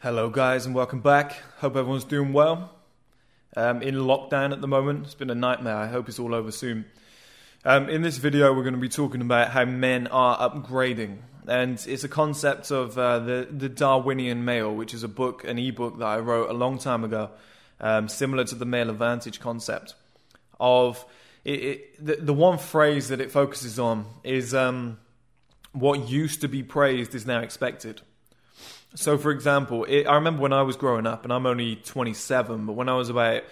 Hello, guys, and welcome back. Hope everyone's doing well. Um, in lockdown at the moment, it's been a nightmare. I hope it's all over soon. Um, in this video, we're going to be talking about how men are upgrading, and it's a concept of uh, the the Darwinian male, which is a book, an ebook that I wrote a long time ago, um, similar to the male advantage concept. Of it, it, the, the one phrase that it focuses on is um, what used to be praised is now expected. So, for example, it, I remember when I was growing up, and I'm only 27, but when I was about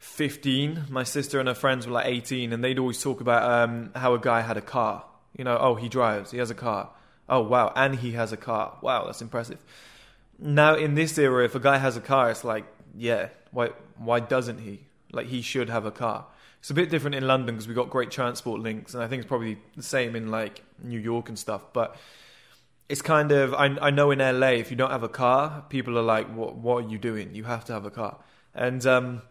15, my sister and her friends were like 18, and they'd always talk about um, how a guy had a car. You know, oh, he drives, he has a car. Oh, wow, and he has a car. Wow, that's impressive. Now, in this era, if a guy has a car, it's like, yeah, why, why doesn't he? Like, he should have a car. It's a bit different in London because we've got great transport links, and I think it's probably the same in like New York and stuff. But it's kind of I, I know in LA if you don't have a car, people are like, "What what are you doing? You have to have a car." And um,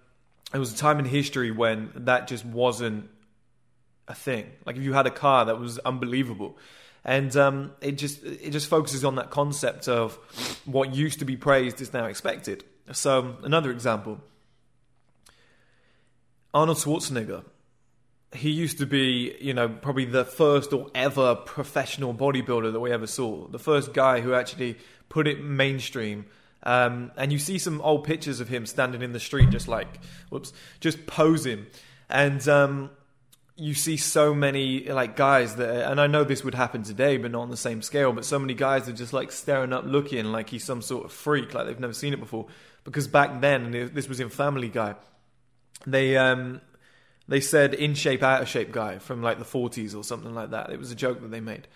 it was a time in history when that just wasn't a thing. Like if you had a car, that was unbelievable. And um, it just it just focuses on that concept of what used to be praised is now expected. So another example, Arnold Schwarzenegger he used to be, you know, probably the first or ever professional bodybuilder that we ever saw. The first guy who actually put it mainstream. Um, and you see some old pictures of him standing in the street, just like, whoops, just posing. And um, you see so many like guys that, and I know this would happen today, but not on the same scale. But so many guys are just like staring up, looking like he's some sort of freak, like they've never seen it before. Because back then, this was in Family Guy, they um, they said in shape, out of shape guy from like the 40s or something like that. It was a joke that they made.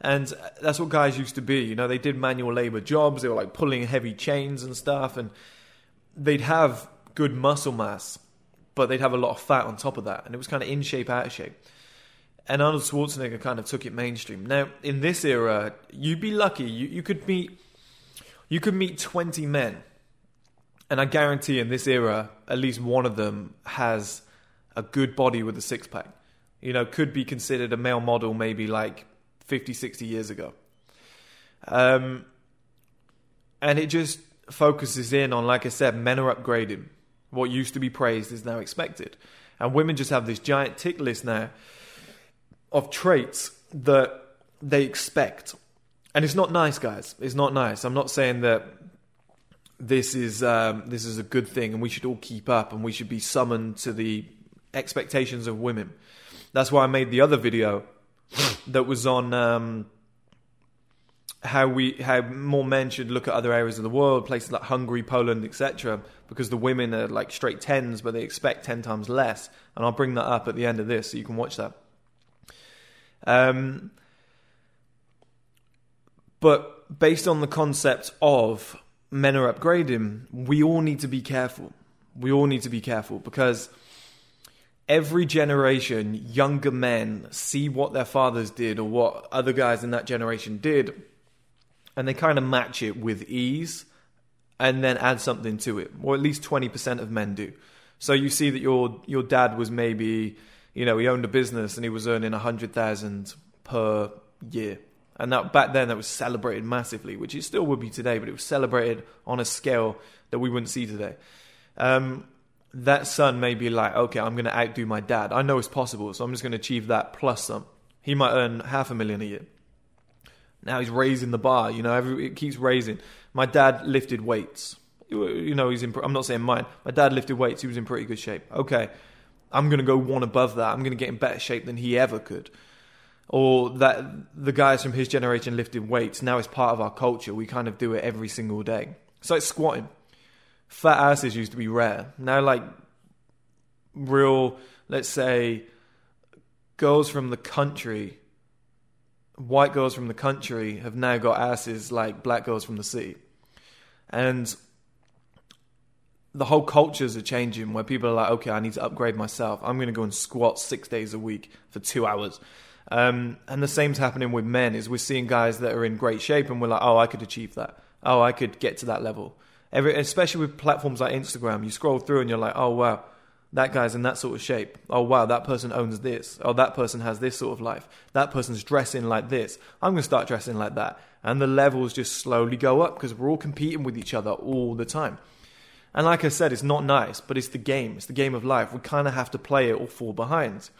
And that's what guys used to be. You know, they did manual labor jobs. They were like pulling heavy chains and stuff. And they'd have good muscle mass, but they'd have a lot of fat on top of that. And it was kind of in shape, out of shape. And Arnold Schwarzenegger kind of took it mainstream. Now, in this era, you'd be lucky. You, you could meet, you could meet 20 men. And I guarantee in this era, at least one of them has a good body with a six pack. You know, could be considered a male model maybe like 50, 60 years ago. Um, and it just focuses in on, like I said, men are upgrading. What used to be praised is now expected. And women just have this giant tick list now of traits that they expect. And it's not nice, guys. It's not nice. I'm not saying that this is um, this is a good thing and we should all keep up and we should be summoned to the expectations of women. That's why I made the other video that was on um, how we how more men should look at other areas of the world, places like Hungary, Poland, etc. Because the women are like straight tens, but they expect ten times less. And I'll bring that up at the end of this, so you can watch that. Um, but based on the concept of men are upgrading, we all need to be careful. We all need to be careful because every generation, younger men see what their fathers did or what other guys in that generation did, and they kind of match it with ease and then add something to it. Or at least 20% of men do. So you see that your your dad was maybe, you know, he owned a business and he was earning 100,000 per year. And that back then that was celebrated massively, which it still would be today, but it was celebrated on a scale that we wouldn't see today. Um, that son may be like, okay, I'm going to outdo my dad. I know it's possible, so I'm just going to achieve that plus some. He might earn half a million a year. Now he's raising the bar. You know, every, it keeps raising. My dad lifted weights. You know, he's in. I'm not saying mine. My dad lifted weights. He was in pretty good shape. Okay, I'm going to go one above that. I'm going to get in better shape than he ever could. Or that the guys from his generation lifted weights. Now it's part of our culture. We kind of do it every single day. So it's squatting fat asses used to be rare. Now, like real, let's say, girls from the country, white girls from the country have now got asses like black girls from the city. And the whole cultures are changing where people are like, okay, I need to upgrade myself. I'm going to go and squat six days a week for two hours. Um, and the same's happening with men is we're seeing guys that are in great shape and we're like, oh, I could achieve that. Oh, I could get to that level. Every, especially with platforms like Instagram, you scroll through and you're like, oh wow, that guy's in that sort of shape. Oh wow, that person owns this. Oh, that person has this sort of life. That person's dressing like this. I'm going to start dressing like that. And the levels just slowly go up because we're all competing with each other all the time. And like I said, it's not nice, but it's the game. It's the game of life. We kind of have to play it or fall behind.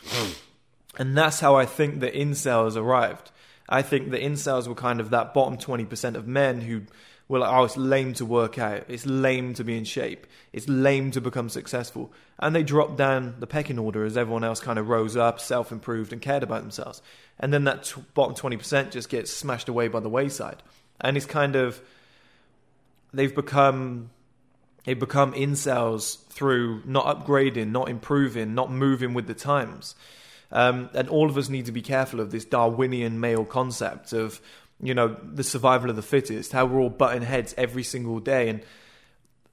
and that's how I think the incels arrived. I think the incels were kind of that bottom 20% of men who were like, oh, it's lame to work out. It's lame to be in shape. It's lame to become successful. And they dropped down the pecking order as everyone else kind of rose up, self improved, and cared about themselves. And then that t- bottom 20% just gets smashed away by the wayside. And it's kind of, they've become, they've become incels through not upgrading, not improving, not moving with the times. Um, and all of us need to be careful of this Darwinian male concept of, you know, the survival of the fittest, how we're all butting heads every single day. And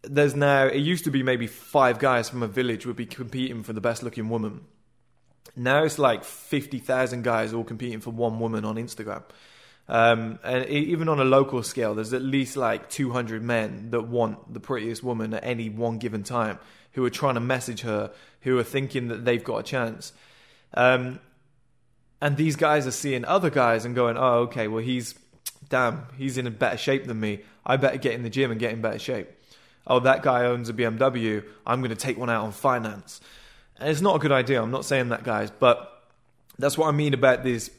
there's now, it used to be maybe five guys from a village would be competing for the best looking woman. Now it's like 50,000 guys all competing for one woman on Instagram. Um, and even on a local scale, there's at least like 200 men that want the prettiest woman at any one given time who are trying to message her, who are thinking that they've got a chance. Um, and these guys are seeing other guys and going, oh, okay, well, he's, damn, he's in a better shape than me. I better get in the gym and get in better shape. Oh, that guy owns a BMW. I'm going to take one out on finance. And it's not a good idea. I'm not saying that, guys, but that's what I mean about this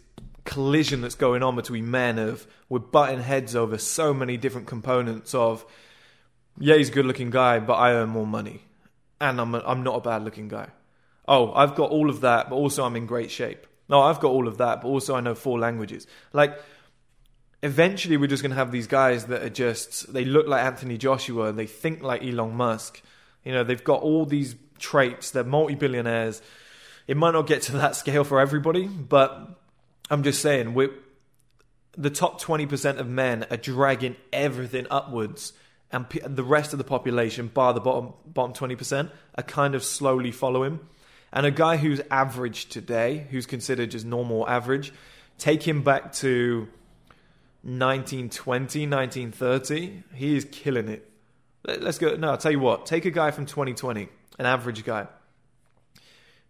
collision that's going on between men of we're butting heads over so many different components of yeah he's a good looking guy but i earn more money and i'm, a, I'm not a bad looking guy oh i've got all of that but also i'm in great shape no, I've got all of that, but also I know four languages. Like, eventually we're just going to have these guys that are just, they look like Anthony Joshua and they think like Elon Musk. You know, they've got all these traits, they're multi billionaires. It might not get to that scale for everybody, but I'm just saying, we're, the top 20% of men are dragging everything upwards and the rest of the population, bar the bottom bottom twenty percent, are kind of slowly following. And a guy who's average today, who's considered just normal average, take him back to 1920, 1930, he is killing it. Let's go. No, I'll tell you what. Take a guy from 2020, an average guy,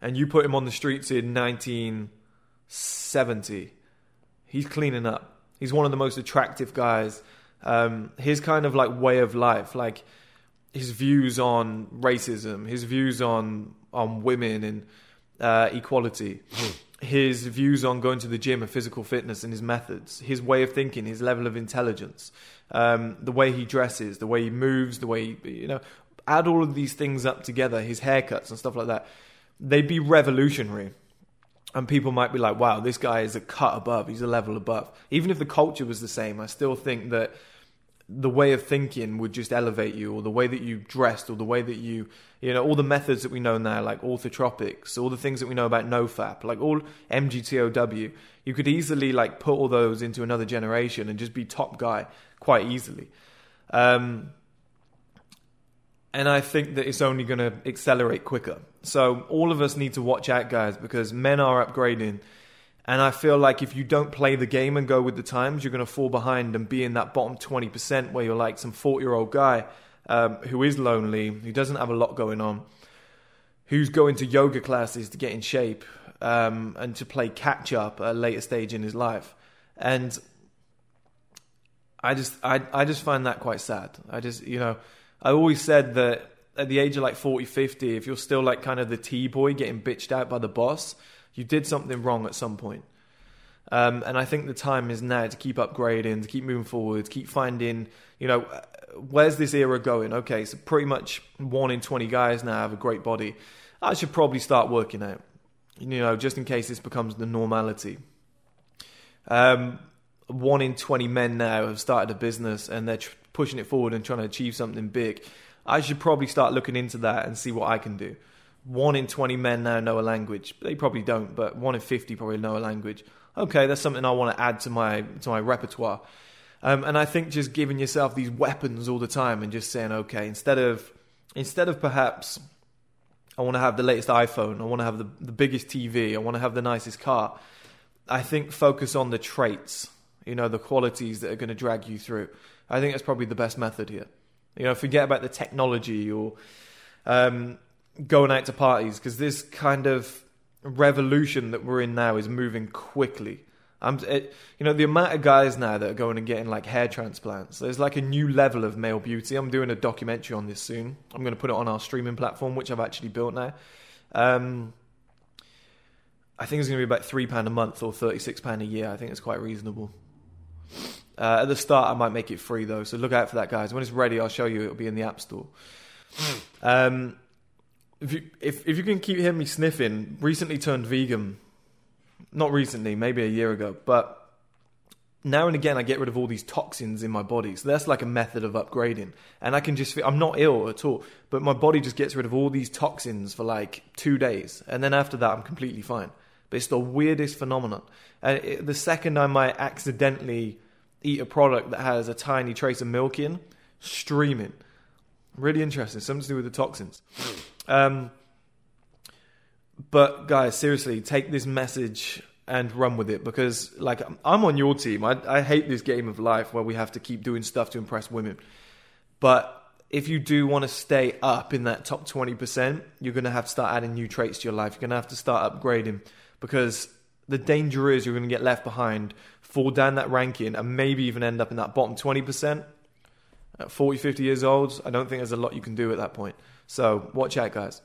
and you put him on the streets in 1970. He's cleaning up. He's one of the most attractive guys. Um, his kind of like way of life, like his views on racism, his views on on women and uh, equality, his views on going to the gym and physical fitness and his methods, his way of thinking, his level of intelligence, um, the way he dresses, the way he moves, the way he, you know, add all of these things up together, his haircuts and stuff like that, they'd be revolutionary. And people might be like, wow, this guy is a cut above, he's a level above. Even if the culture was the same, I still think that the way of thinking would just elevate you, or the way that you dressed, or the way that you, you know, all the methods that we know now, like orthotropics, all the things that we know about NoFap, like all MGTOW, you could easily like put all those into another generation and just be top guy quite easily. Um, and I think that it's only going to accelerate quicker. So all of us need to watch out, guys, because men are upgrading and I feel like if you don't play the game and go with the times, you're going to fall behind and be in that bottom 20% where you're like some 40 year old guy um, who is lonely, who doesn't have a lot going on, who's going to yoga classes to get in shape um, and to play catch up at a later stage in his life. And I just, I, I just find that quite sad. I just, you know, I always said that at the age of like 40, 50, if you're still like kind of the T boy getting bitched out by the boss, you did something wrong at some point. Um, and I think the time is now to keep upgrading, to keep moving forward, to keep finding, you know, where's this era going? Okay, so pretty much one in 20 guys now have a great body. I should probably start working out, you know, just in case this becomes the normality. Um, one in 20 men now have started a business and they're tr- pushing it forward and trying to achieve something big. I should probably start looking into that and see what I can do one in 20 men now know a language. They probably don't, but one in 50 probably know a language. Okay, that's something I want to add to my to my repertoire. Um, and I think just giving yourself these weapons all the time and just saying, okay, instead of instead of perhaps I want to have the latest iPhone, I want to have the, the biggest TV, I want to have the nicest car. I think focus on the traits, you know, the qualities that are going to drag you through. I think that's probably the best method here. You know, forget about the technology or um, going out to parties because this kind of revolution that we're in now is moving quickly. I'm, it, you know, the amount of guys now that are going and getting like hair transplants. There's like a new level of male beauty. I'm doing a documentary on this soon. I'm going to put it on our streaming platform, which I've actually built now. Um, I think it's going to be about three pound a month or thirty six pound a year. I think it's quite reasonable. Uh, at the start, I might make it free though, so look out for that, guys. When it's ready, I'll show you. It'll be in the app store. um, if you if if you can keep hearing me sniffing, recently turned vegan. Not recently, maybe a year ago, but now and again I get rid of all these toxins in my body. So that's like a method of upgrading. And I can just feel, I'm not ill at all, but my body just gets rid of all these toxins for like 2 days. And then after that I'm completely fine. But it's the weirdest phenomenon. And it, the second I might accidentally eat a product that has a tiny trace of milk in, streaming. Really interesting. Something to do with the toxins. Um, but guys, seriously, take this message and run with it because, like, I'm on your team. I, I hate this game of life where we have to keep doing stuff to impress women. But if you do want to stay up in that top 20%, you're going to have to start adding new traits to your life. You're going to have to start upgrading because the danger is you're going to get left behind, fall down that ranking, and maybe even end up in that bottom 20%. At 40, 50 years old, I don't think there's a lot you can do at that point. So watch out, guys.